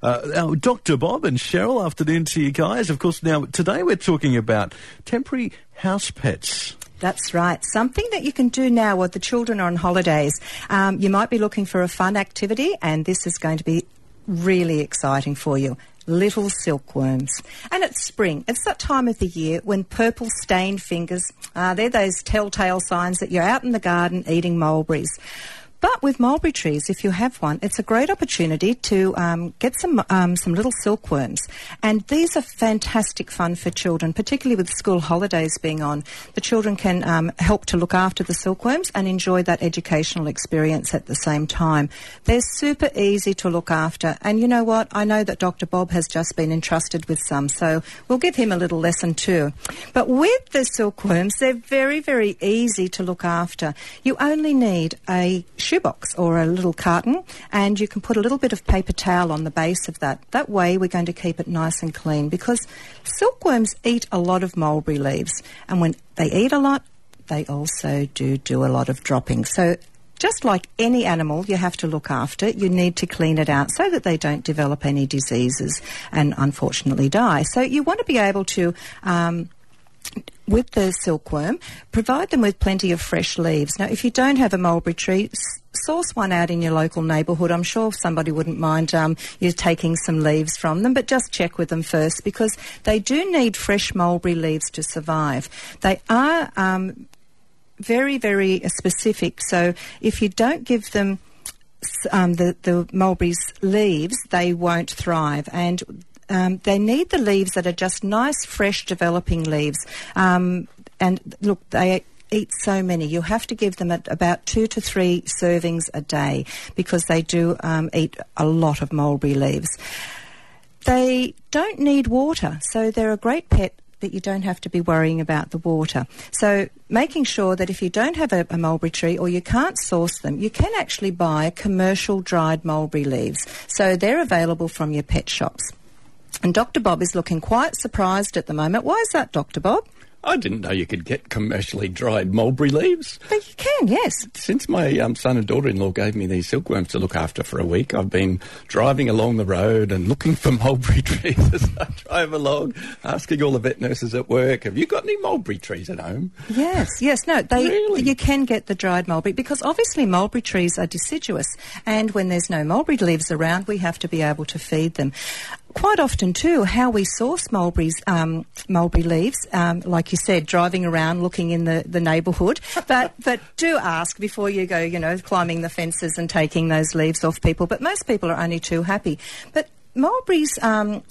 Uh, Dr. Bob and Cheryl, afternoon to you guys. Of course, now today we're talking about temporary house pets. That's right. Something that you can do now while the children are on holidays. Um, you might be looking for a fun activity, and this is going to be really exciting for you. Little silkworms. And it's spring. It's that time of the year when purple stained fingers, uh, they're those telltale signs that you're out in the garden eating mulberries. But with mulberry trees, if you have one, it's a great opportunity to um, get some um, some little silkworms, and these are fantastic fun for children, particularly with school holidays being on. The children can um, help to look after the silkworms and enjoy that educational experience at the same time. They're super easy to look after, and you know what? I know that Dr. Bob has just been entrusted with some, so we'll give him a little lesson too. But with the silkworms, they're very very easy to look after. You only need a shoebox or a little carton, and you can put a little bit of paper towel on the base of that. That way, we're going to keep it nice and clean because silkworms eat a lot of mulberry leaves, and when they eat a lot, they also do do a lot of dropping. So just like any animal you have to look after, you need to clean it out so that they don't develop any diseases and unfortunately die. So you want to be able to um, with the silkworm, provide them with plenty of fresh leaves. Now, if you don't have a mulberry tree, source one out in your local neighbourhood. I'm sure somebody wouldn't mind um, you taking some leaves from them, but just check with them first because they do need fresh mulberry leaves to survive. They are um, very, very specific. So if you don't give them um, the, the mulberries leaves, they won't thrive. And um, they need the leaves that are just nice, fresh, developing leaves. Um, and look, they eat so many. You have to give them about two to three servings a day because they do um, eat a lot of mulberry leaves. They don't need water, so they're a great pet that you don't have to be worrying about the water. So, making sure that if you don't have a, a, mulberry tree or you can't source them, you can actually buy commercial dried mulberry leaves. So, they're available from your pet shops. And Dr. Bob is looking quite surprised at the moment. Why is that, Dr. Bob? I didn't know you could get commercially dried mulberry leaves. But you can, yes. Since my um, son and daughter-in-law gave me these silkworms to look after for a week, I've been driving along the road and looking for mulberry trees as I drive along, asking all the vet nurses at work, "Have you got any mulberry trees at home?" Yes, yes. No, they Really? you can get the dried mulberry because obviously mulberry trees are deciduous, and when there's no mulberry leaves around, we have to be able to feed them. Quite often, too, how we source mulberries, um, mulberry leaves, um, like you said, driving around looking in the, the neighbourhood. But but do ask before you go, you know, climbing the fences and taking those leaves off people. But most people are only too happy. But mulberries. Um,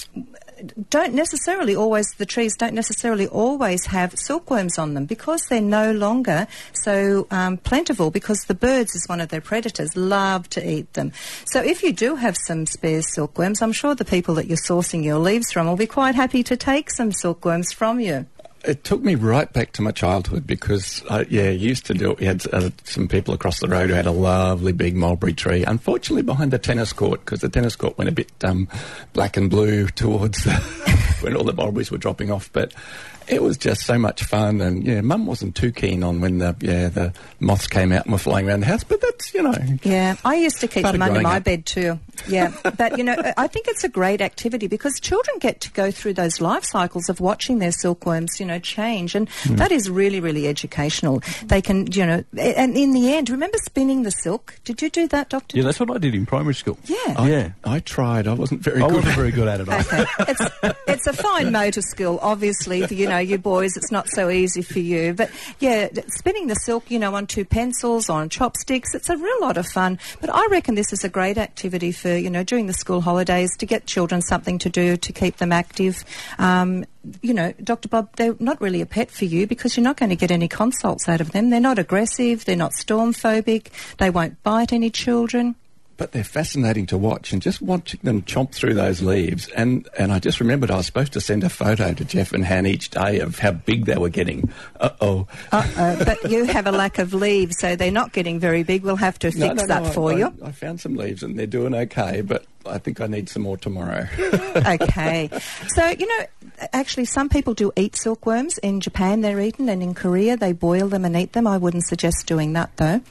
don't necessarily always the trees don't necessarily always have silkworms on them because they're no longer so um, plentiful because the birds is one of their predators love to eat them so if you do have some spare silkworms i'm sure the people that you're sourcing your leaves from will be quite happy to take some silkworms from you It took me right back to my childhood because, uh, yeah, used to do it. We had uh, some people across the road who had a lovely big mulberry tree. Unfortunately, behind the tennis court because the tennis court went a bit um, black and blue towards the, when all the mulberries were dropping off. But it was just so much fun, and yeah, Mum wasn't too keen on when the yeah the moths came out and were flying around the house. But that's you know, Yeah, I used to keep them under my up. bed too. Yeah, but you know, I think it's a great activity because children get to go through those life cycles of watching their silkworms, you know, change, and Hmm. that is really, really educational. They can, you know, and in the end, remember spinning the silk? Did you do that, Doctor? Yeah, that's what I did in primary school. Yeah. yeah. I tried. I wasn't very I good. wasn't very good at it. Okay, it's it's a fine motor skill. Obviously, for, you know, you boys, it's not so easy for you. But yeah, spinning the silk, you know, on two pencils, on chopsticks, it's a real lot of fun. But I reckon this is a great activity for you know during the school holidays to get children something to do to keep them active. Um, you know, Dr. Bob, they're not really a pet for you because you're not going to get any consults out of them. They're not aggressive. They're not storm phobic. They won't bite any children. But they're fascinating to watch and just watching them chomp through those leaves and and I just remembered I was supposed to send a photo to Jeff and Han each day of how big they were getting. Uh oh. Uh-oh. but you have a lack of leaves, so they're not getting very big. We'll have to fix that for I, you. I, I found some leaves and they're doing okay, but I think I need some more tomorrow. okay. So, you know, actually, some people do eat silkworms. In Japan, they're eaten, and in Korea, they boil them and eat them. I wouldn't suggest doing that, though.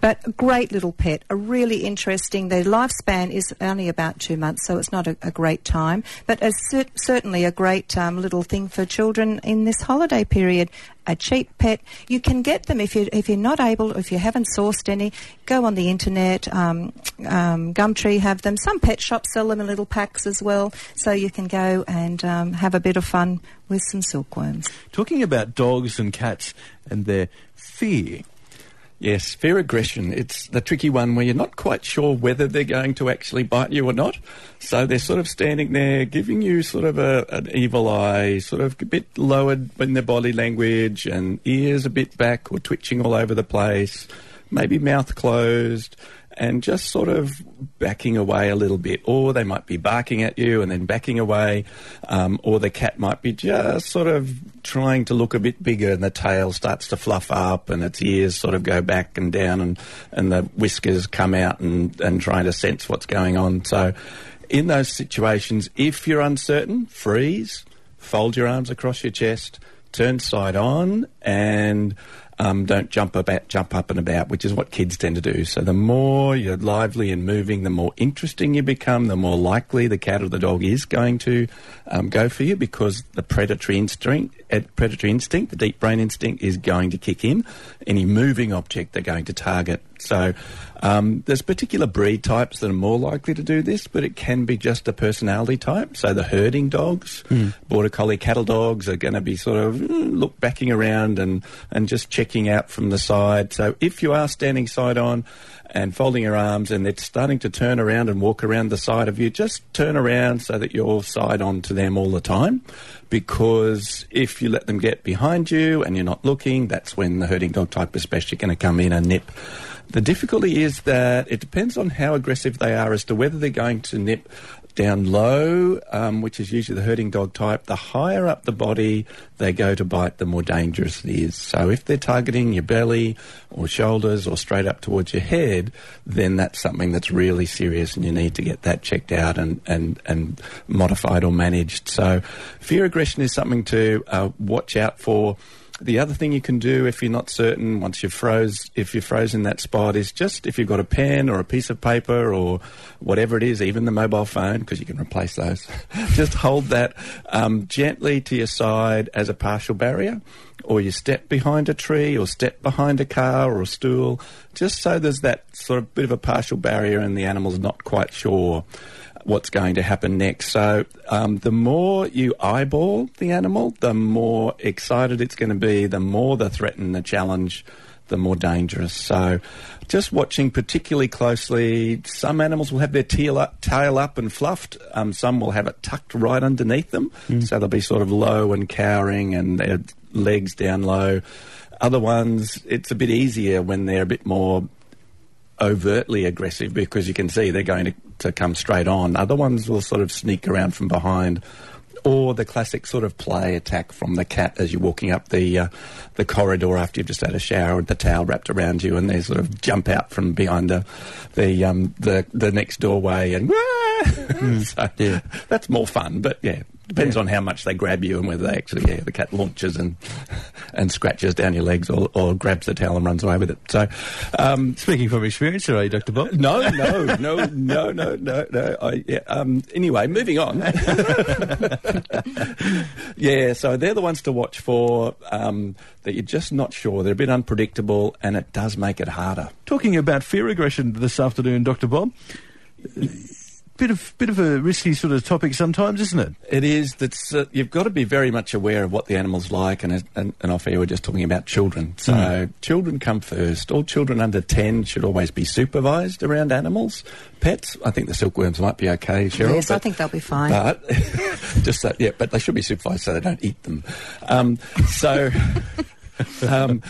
But a great little pet, a really interesting. Their lifespan is only about two months, so it's not a, a great time. But a cer- certainly a great um, little thing for children in this holiday period. A cheap pet. You can get them if you if you're not able, if you haven't sourced any. Go on the internet. Um, um, Gumtree have them. Some pet shops sell them in little packs as well, so you can go and um, have a bit of fun with some silkworms. Talking about dogs and cats and their fear. Yes, fear aggression. It's the tricky one where you're not quite sure whether they're going to actually bite you or not. So they're sort of standing there giving you sort of a, an evil eye, sort of a bit lowered in their body language and ears a bit back or twitching all over the place, maybe mouth closed and just sort of backing away a little bit. Or they might be barking at you and then backing away. Um, or the cat might be just sort of trying to look a bit bigger and the tail starts to fluff up and its ears sort of go back and down and, and the whiskers come out and, and trying to sense what's going on. So in those situations, if you're uncertain, freeze, fold your arms across your chest, turn side on and um, don't jump about, jump up and about, which is what kids tend to do. So the more you're lively and moving, the more interesting you become, the more likely the cat or the dog is going to um, go for you because the predatory instinct, uh, predatory instinct, the deep brain instinct, is going to kick in. Any moving object they're going to target. So um, there's particular breed types that are more likely to do this, but it can be just a personality type. So the herding dogs, Mm. border collie cattle dogs are going to be sort of mm, look backing around and, and just checking out from the side. So if you are standing side on and folding your arms and they're starting to turn around and walk around the side of you, just turn around so that you're side on to them all the time. Because if you let them get behind you and you're not looking, that's when the herding dog type especially going to come in and nip. The difficulty is that it depends on how aggressive they are as to whether they're going to nip down low, um, which is usually the herding dog type. The higher up the body they go to bite, the more dangerous it is. So if they're targeting your belly or shoulders or straight up towards your head, then that's something that's really serious and you need to get that checked out and, and, and modified or managed. So fear aggression is something to uh, watch out for. The other thing you can do if you're not certain once you've froze, if you're frozen that spot, is just if you've got a pen or a piece of paper or whatever it is, even the mobile phone, because you can replace those, just hold that um, gently to your side as a partial barrier, or you step behind a tree or step behind a car or a stool, just so there's that sort of bit of a partial barrier and the animal's not quite sure what's going to happen next. So um, the more you eyeball the animal, the more excited it's going to be, the more the threat and the challenge, the more dangerous. So just watching particularly closely, some animals will have their tail up, tail up and fluffed. Um, some will have it tucked right underneath them. So they'll be sort of low and cowering and their legs down low. Other ones, it's a bit easier when they're a bit more overtly aggressive because you can see they're going to, to come straight on. Other ones will sort of sneak around from behind. Or the classic sort of play attack from the cat as you're walking up the uh, the corridor after you've just had a shower with the towel wrapped around you, and they sort of jump out from behind the the um, the, the next doorway and so yeah. that's more fun. But yeah, depends on how much they grab you and whether they actually yeah the cat launches and and scratches down your legs or, or grabs the towel and runs away with it. So. Um, Speaking from experience, are you, Dr. Bob? no, no, no, no, no, no, no. I, yeah, um, anyway, moving on. yeah, so they're the ones to watch for um, that you're just not sure. They're a bit unpredictable, and it does make it harder. Talking about fear aggression this afternoon, Dr. Bob. Bit of bit of a risky sort of topic sometimes, isn't it? It is. That's uh, you've got to be very much aware of what the animal's like, and and, and off air we're just talking about children. So children come first. All children under ten should always be supervised around animals. Pets, I think the silkworms might be okay, Cheryl. yes, I think they'll be fine. But just that, yeah, but they should be supervised so they don't eat them. Um, so. um,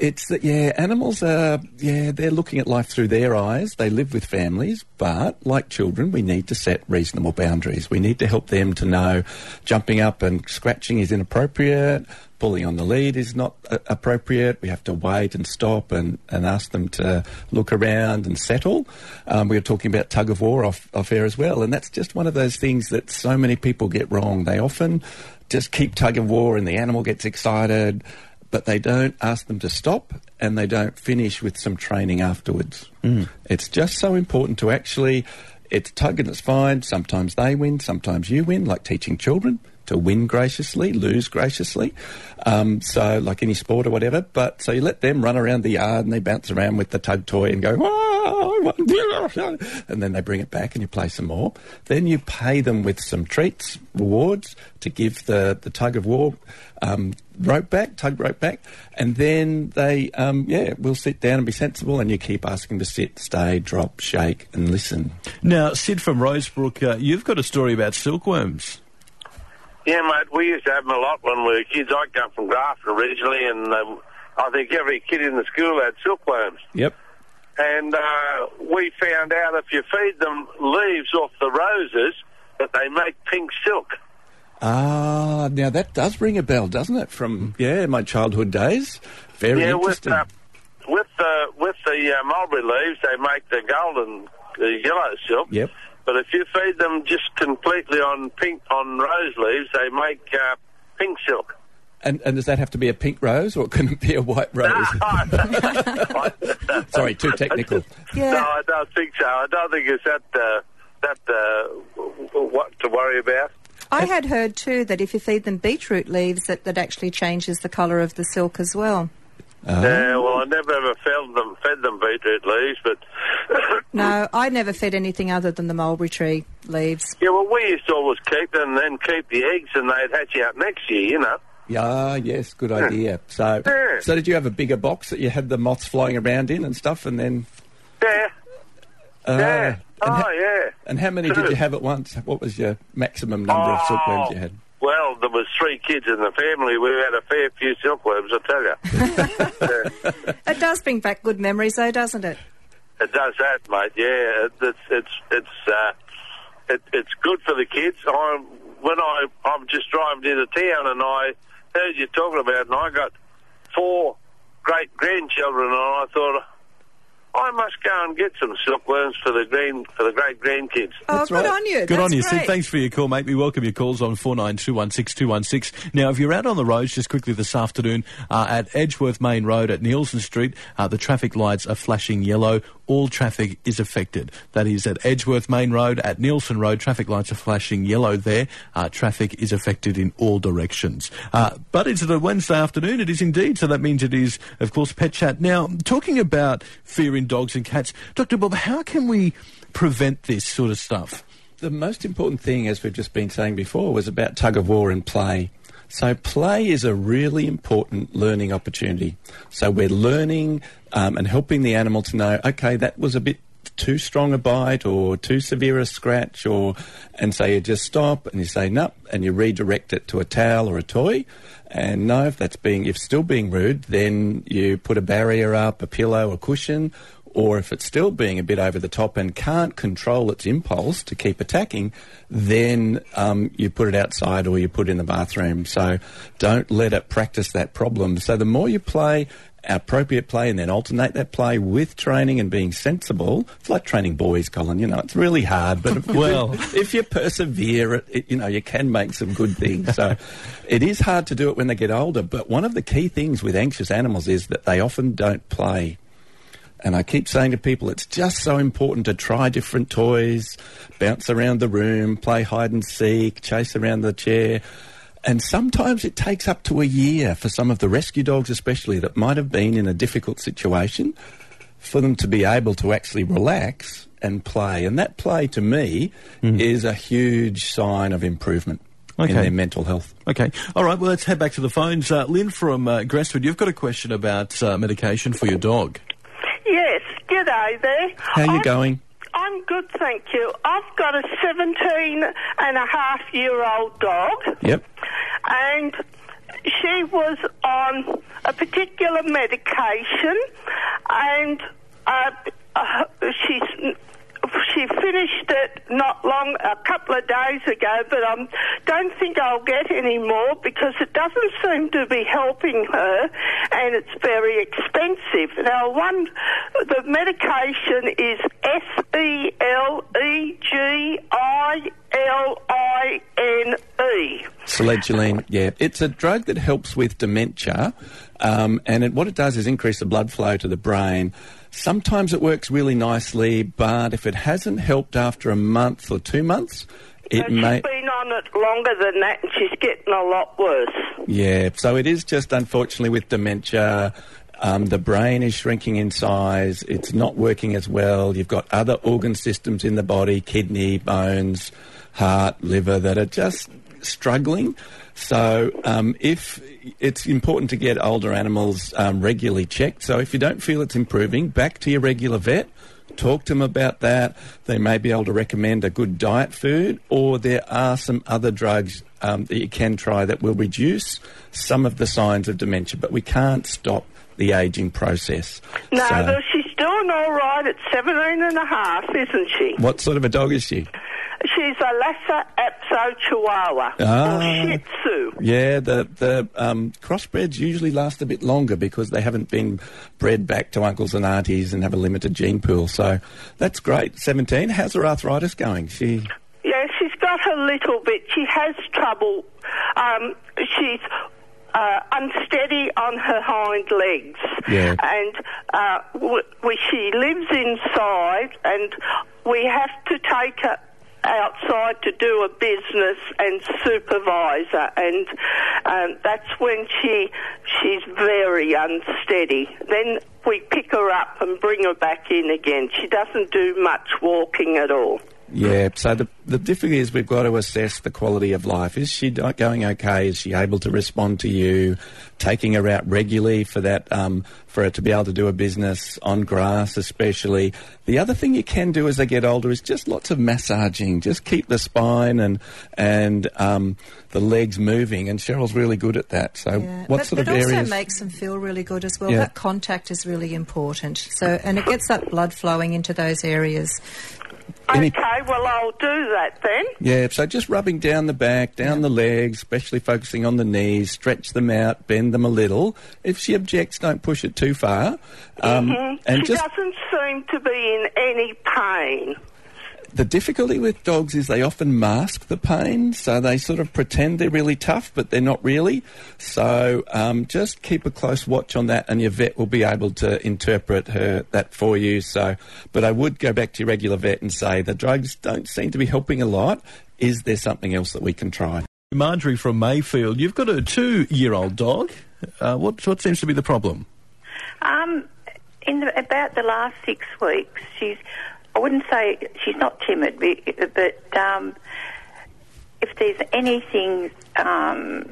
it's that yeah, animals are yeah they're looking at life through their eyes. They live with families, but like children, we need to set reasonable boundaries. We need to help them to know jumping up and scratching is inappropriate. Pulling on the lead is not uh, appropriate. We have to wait and stop and, and ask them to look around and settle. Um, we were talking about tug of war off, off air as well, and that's just one of those things that so many people get wrong. They often just keep tug of war and the animal gets excited but they don't ask them to stop and they don't finish with some training afterwards. It's just so important to actually, it's tug and it's fine. Sometimes they win, sometimes you win, like teaching children to win graciously, lose graciously. Um, so, like any sport or whatever. But so you let them run around the yard and they bounce around with the tug toy and go, "Ah, I won." and then they bring it back and you play some more. Then you pay them with some treats, rewards to give the, the tug of war um, rope back, tug rope back. And then they, um, yeah, will sit down and be sensible and you keep asking to sit, stay, drop, shake and listen. Now, Sid from Rosebrook, uh, you've got a story about silkworms. Yeah, mate, we used to have them a lot when we were kids. I come from Grafton originally, and um, I think every kid in the school had silkworms. Yep. And uh, we found out if you feed them leaves off the roses, that they make pink silk. Ah, now that does ring a bell, doesn't it? From, yeah, my childhood days. Very yeah, with interesting. uh, with the with the uh, mulberry leaves, they make the golden uh, yellow silk. Yep. But if you feed them just completely on pink on rose leaves, they make uh, pink silk. And, and does that have to be a pink rose or it can it be a white rose? Sorry, too technical. Yeah. No, I don't think so. I don't think it's that uh, that uh, w- w- what to worry about. I had heard too that if you feed them beetroot leaves, that, that actually changes the colour of the silk as well. Yeah, well, I never ever fed them fed them beetroot leaves, but No, I never fed anything other than the mulberry tree leaves. yeah, well, we used to always keep them and then keep the eggs, and they'd hatch out next year, you know. Yeah, yes, good idea. So, Yeah. so did you have a bigger box that you had the moths flying around in and stuff, and then? Yeah, Uh, yeah. And, Oh, ha- yeah. And how many did you have at once? What was your maximum number of silkworms you had? Well, there was three kids in the family. We had a fair few silkworms, I tell you. yeah. It does bring back good memories, though, doesn't it? It does that, mate. Yeah, it's it's it's uh, it, it's good for the kids. I when I I'm just driving into town and I heard you talking about, it and I got four great grandchildren, and I thought I must go and get some silkworms for the green for the great grandkids. Oh, That's good right. on you. Good That's on you, great. Sid. Thanks for your call, mate. We welcome your calls on 49216216. Now, if you're out on the roads just quickly this afternoon uh, at Edgeworth Main Road at Nielsen Street, uh, the traffic lights are flashing yellow. All traffic is affected. That is at Edgeworth Main Road at Nielsen Road. Traffic lights are flashing yellow there. Uh, traffic is affected in all directions. Uh, but it's a Wednesday afternoon. It is indeed. So that means it is, of course, Pet Chat. Now, talking about fear in dogs and cats, Dr. Bob, how can we prevent this sort of stuff? The most important thing, as we've just been saying before, was about tug of war and play. So, play is a really important learning opportunity. So, we're learning um, and helping the animal to know, okay, that was a bit too strong a bite or too severe a scratch, or and so you just stop and you say no, and you redirect it to a towel or a toy. And no, if that's being if still being rude, then you put a barrier up, a pillow, a cushion, or if it's still being a bit over the top and can't control its impulse to keep attacking, then um, you put it outside or you put it in the bathroom. So don't let it practice that problem. So the more you play, appropriate play, and then alternate that play with training and being sensible. It's like training boys, Colin. You know, it's really hard, but if, Well. if you persevere, it, it, you know, you can make some good things. So it is hard to do it when they get older. But one of the key things with anxious animals is that they often don't play. And I keep saying to people, it's just so important to try different toys, bounce around the room, play hide and seek, chase around the chair. And sometimes it takes up to a year for some of the rescue dogs, especially that might have been in a difficult situation, for them to be able to actually relax and play. And that play, to me, is a huge sign of improvement in Okay. their mental health. Okay. All right. Well, let's head back to the phones. Uh, Lynn from uh, Grestwood, you've got a question about uh, medication for your dog. Yes, g'day there. How are you I'm- going? I'm good, thank you. I've got a 17 and a half year old dog, Yep. and she was on a particular medication, and uh, uh, she's. She finished it not long, a couple of days ago, but I um, don't think I'll get any more because it doesn't seem to be helping her and it's very expensive. Now, one, the medication is Selegiline, yeah. It's a drug that helps with dementia, um, and it, what it does is increase the blood flow to the brain. Sometimes it works really nicely, but if it hasn't helped after a month or two months, it And may. she's been on it longer than that, and she's getting a lot worse. Yeah, so it is just unfortunately with dementia. Um, the brain is shrinking in size. It's not working as well. You've got other organ systems in the body, kidney, bones, heart, liver, that are just struggling. So um, if it's important to get older animals um, regularly checked. So if you don't feel it's improving, back to your regular vet. Talk to them about that. They may be able to recommend a good diet food, or there are some other drugs um, that you can try that will reduce some of the signs of dementia, but we can't stop the aging process. No, So- but she's doing all right at 17 and a half, isn't she? what sort of a dog is she? She's a Lhasa Apso Chihuahua, Ah. or Shih Tzu. Yeah, the the um, crossbreds usually last a bit longer because they haven't been bred back to uncles and aunties and have a limited gene pool. So that's great. Seventeen. How's her arthritis going? She Yeah, she's got a little bit. She has trouble. Um, she's uh, unsteady on her hind legs. Yeah. And uh, w- we, she lives inside, and we have to take her outside to do a business and supervisor, and um, that's when she she's very unsteady. Then we pick her up and bring her back in again. She doesn't do much walking at all Yeah, so the, the difficulty is we've got to assess the quality of life. Is she going okay? Is she able to respond to you? Taking her out regularly for that, um, for her to be able to do a business on grass, especially. The other thing you can do as they get older is just lots of massaging. Just keep the spine and and um, the legs moving. And Cheryl's really good at that. So, Yeah. what but, sort but of also makes them feel really good as well. Yeah. That contact is really important. So, and it gets that blood flowing into those areas. Any- okay well i'll do that then Yeah, so just rubbing down the back, down the legs, especially focusing on the knees, stretch them out, bend them a little. If she objects, don't push it too far. Um, And she just doesn't seem to be in any pain the difficulty with dogs is they often mask the pain, so they sort of pretend they're really tough, but they're not really. So um, just keep a close watch on that, and your vet will be able to interpret her that for you. So, but I would go back to your regular vet and say the drugs don't seem to be helping a lot. Is there something else that we can try? Marjorie from Mayfield, you've got a two-year-old dog. Uh, what what seems to be the problem? Um, in the, about the last six weeks, she's. I wouldn't say she's not timid, but um, if there's anything um,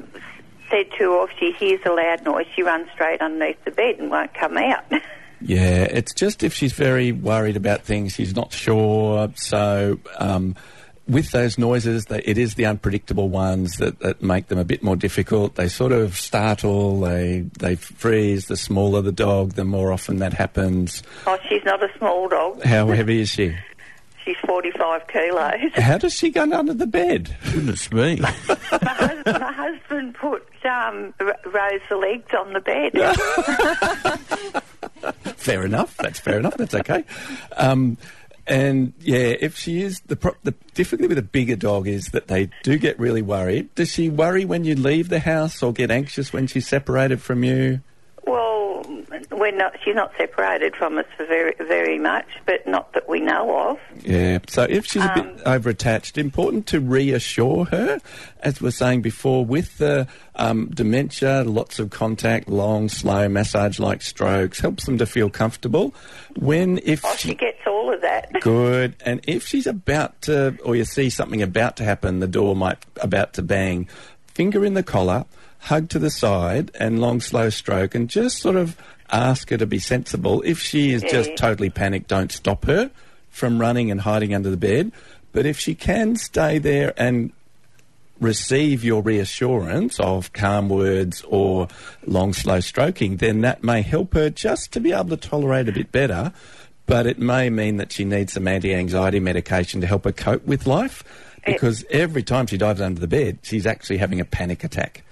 said to her, or if she hears a loud noise, she runs straight underneath the bed and won't come out. Yeah, it's just if she's very worried about things, she's not sure. So, um, with those noises, they, it is the unpredictable ones that, that make them a bit more difficult. They sort of startle, they they freeze. The smaller the dog, the more often that happens. oh, she's not a small dog. How heavy is she? She's 45 kilos. How does she go under the bed? Goodness me. my, hus- my husband put um, r- rose the legs on the bed. fair enough. That's fair enough. That's okay. Um, and yeah, if she is the pro- the difficulty with a bigger dog is that they do get really worried. Does she worry when you leave the house, or get anxious when she's separated from you? We're not. She's not separated from us for very, very much, but not that we know of. Yeah. So if she's a bit over attached, important to reassure her, as we're saying before, with the um, dementia, lots of contact, long, slow massage like strokes helps them to feel comfortable. When if Oh, she gets all of that. Good. And if she's about to, or you see something about to happen, the door might about to bang, finger in the collar, hug to the side, and long, slow stroke, and just sort of ask her to be sensible. If she is just totally panicked, don't stop her from running and hiding under the bed. But if she can stay there and receive your reassurance of calm words or long, slow stroking, then that may help her just to be able to tolerate a bit better. But it may mean that she needs some anti anxiety medication to help her cope with life because every time she dives under the bed, she's actually having a panic attack.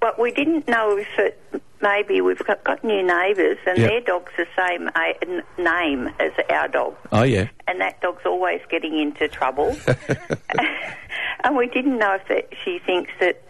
But we didn't know if it, maybe we've got, got new neighbours and Yep. their dog's the same a, name as our dog, Oh, yeah. and that dog's always getting into trouble. and and we didn't know if that she thinks that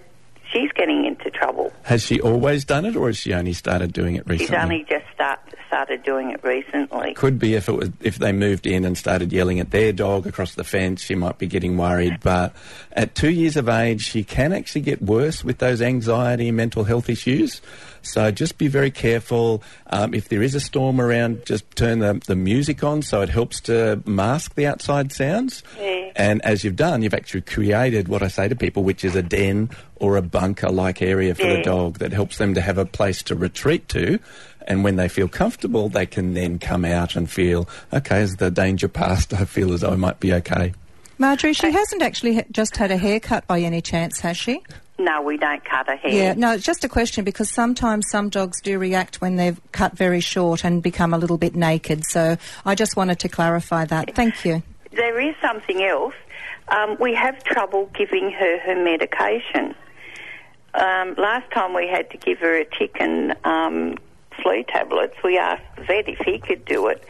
she's getting into trouble. Has she always done it, or has she only started doing it recently? She's only just start, started doing it recently. Could be if it was if they moved in and started yelling at their dog across the fence, she might be getting worried. But at two years of age, she can actually get worse with those anxiety, and mental health issues. So just be very careful. Um, if there is a storm around, just turn the, the music on so it helps to mask the outside sounds. Yeah. And as you've done, you've actually created what I say to people, which is a den or a bunker like area for the dog that helps them to have a place to retreat to. And when they feel comfortable, they can then come out and feel, okay, as the danger passed, I feel as though I might be okay. Marjorie, she hasn't actually ha- just had a haircut by any chance, has she? No, we don't cut her hair. Yeah, no, it's just a question because sometimes some dogs do react when they've cut very short and become a little bit naked. So I just wanted to clarify that. Thank you. There is something else. Um, we have trouble giving her her medication. Um, last time we had to give her a tick and um, flu tablets, we asked the vet if he could do it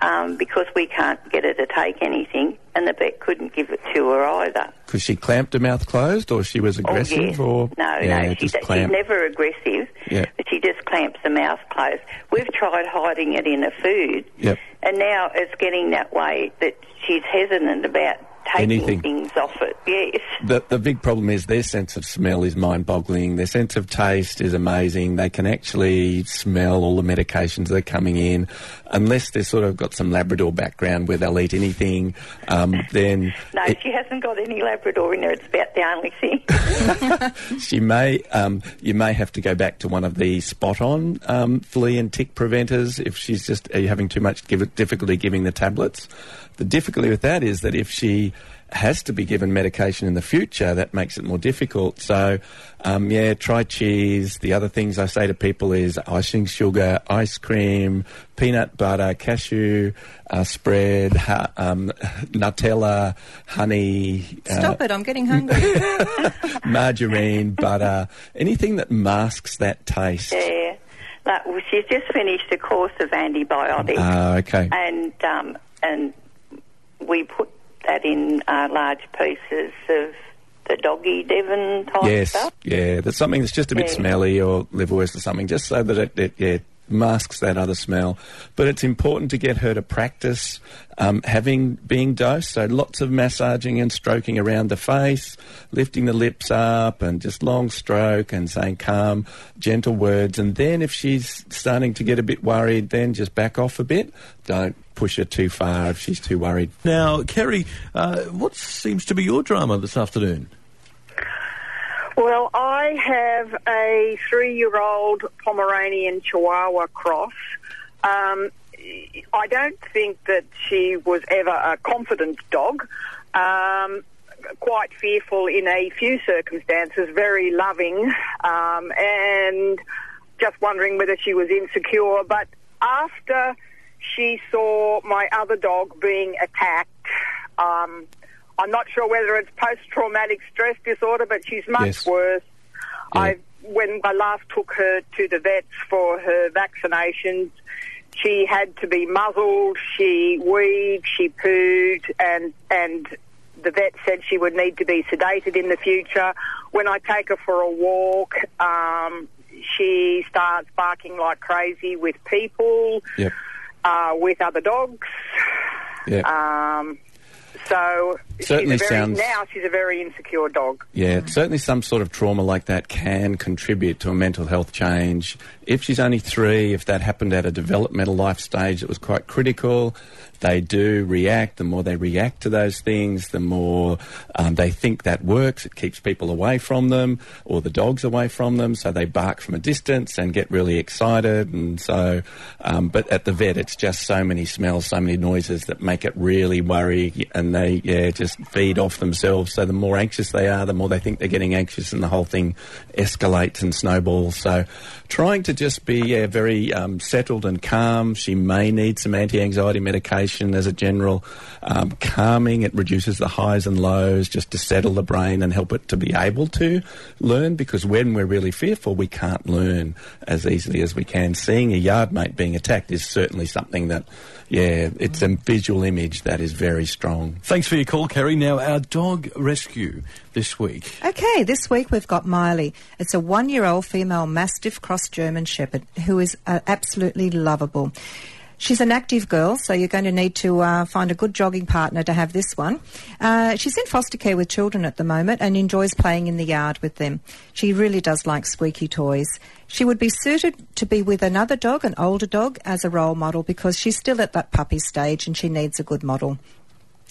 um, because we can't get her to take anything, and the vet couldn't give it to her either. Because she clamped her mouth closed, or she was aggressive, oh, yes. or no, yeah, no, she, she's never aggressive, Yeah. but she just clamps the mouth closed. We've tried hiding it in her food, Yep. and now it's getting that way that she's hesitant about taking Anything. things off it. Yes. The, the big problem is their sense of smell is mind boggling. Their sense of taste is amazing. They can actually smell all the medications that are coming in. Unless they've sort of got some Labrador background where they'll eat anything, um, then No, it- she hasn't got any Labrador in her. It's about the only thing. she may, um, you may have to go back to one of the spot-on um, flea and tick preventers if she's just are you having too much give, difficulty giving the tablets. The difficulty with that is that if she has to be given medication in the future, that makes it more difficult. So, um, yeah, try cheese. The other things I say to people is icing sugar, ice cream, peanut butter, cashew uh, spread, ha- um, Nutella, honey. uh, Stop it, I'm getting hungry. margarine, butter, anything that masks that taste. yeah. Like, well, she's just finished a course of antibiotics, Ah, okay. and um, and we put that in uh, large pieces of the doggy Devon type Yes, stuff. yeah. that's something that's just a bit Yeah. smelly or liverwurst or something, just so that it, it yeah, masks that other smell. But it's important to get her to practice um, having being dosed. So lots of massaging and stroking around the face, lifting the lips up, and just long stroke and saying calm, gentle words. And then if she's starting to get a bit worried, then just back off a bit. Don't push her too far if she's too worried. Now, Kerry, uh, what seems to be your drama this afternoon? Well, I have a three-year-old Pomeranian Chihuahua cross. Um, I don't think that she was ever a confident dog. Um, quite fearful in a few circumstances, very loving, um, and just wondering whether she was insecure. But after she saw my other dog being attacked, um, I'm not sure whether it's post-traumatic stress disorder, but she's much Yes. worse. Yeah. I when I last took her to the vets for her vaccinations, she had to be muzzled. She weed, she pooed, and and the vet said she would need to be sedated in the future. When I take her for a walk, um, she starts barking like crazy with people, Yep. uh, with other dogs. Yep. Um, so Certainly very, sounds- now she's a very insecure dog. Yeah, certainly some sort of trauma like that can contribute to a mental health change. If she's only three, if that happened at a developmental life stage that was quite critical, they do react. The more they react to those things, the more um, they think that works. It keeps people away from them or the dogs away from them, so they bark from a distance and get really excited. And so, um, but at the vet, it's just so many smells, so many noises that make it really worry, and they yeah just feed off themselves. So the more anxious they are, the more they think they're getting anxious, and the whole thing escalates and snowballs. So, trying to just be yeah, very um, settled and calm. She may need some anti-anxiety medication as a general um, calming. It reduces the highs and lows just to settle the brain and help it to be able to learn. Because when we're really fearful, we can't learn as easily as we can. Seeing a yard mate being attacked is certainly something that yeah, it's a visual image that is very strong. Thanks for your call, Kerry. Now, our dog rescue this week. Okay, this week we've got Miley. It's a one year old female Mastiff cross German Shepherd who is uh, absolutely lovable. She's an active girl, so you're going to need to uh, find a good jogging partner to have this one. Uh, she's in foster care with children at the moment and enjoys playing in the yard with them. She really does like squeaky toys. She would be suited to be with another dog, an older dog, as a role model because she's still at that puppy stage and she needs a good model.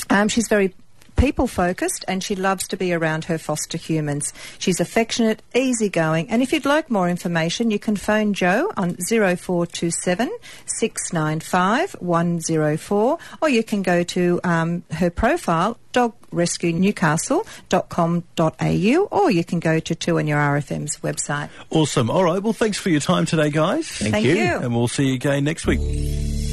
Um, she's very people focused and she loves to be around her foster humans. She's affectionate, easygoing, and if you'd like more information, you can phone Joe on 0427 695 104 or you can go to um, her profile dogrescuenewcastle.com.au or you can go to 2NURFM's website. Awesome. All right. Well, thanks for your time today, guys. Thank you. you. And we'll see you again next week.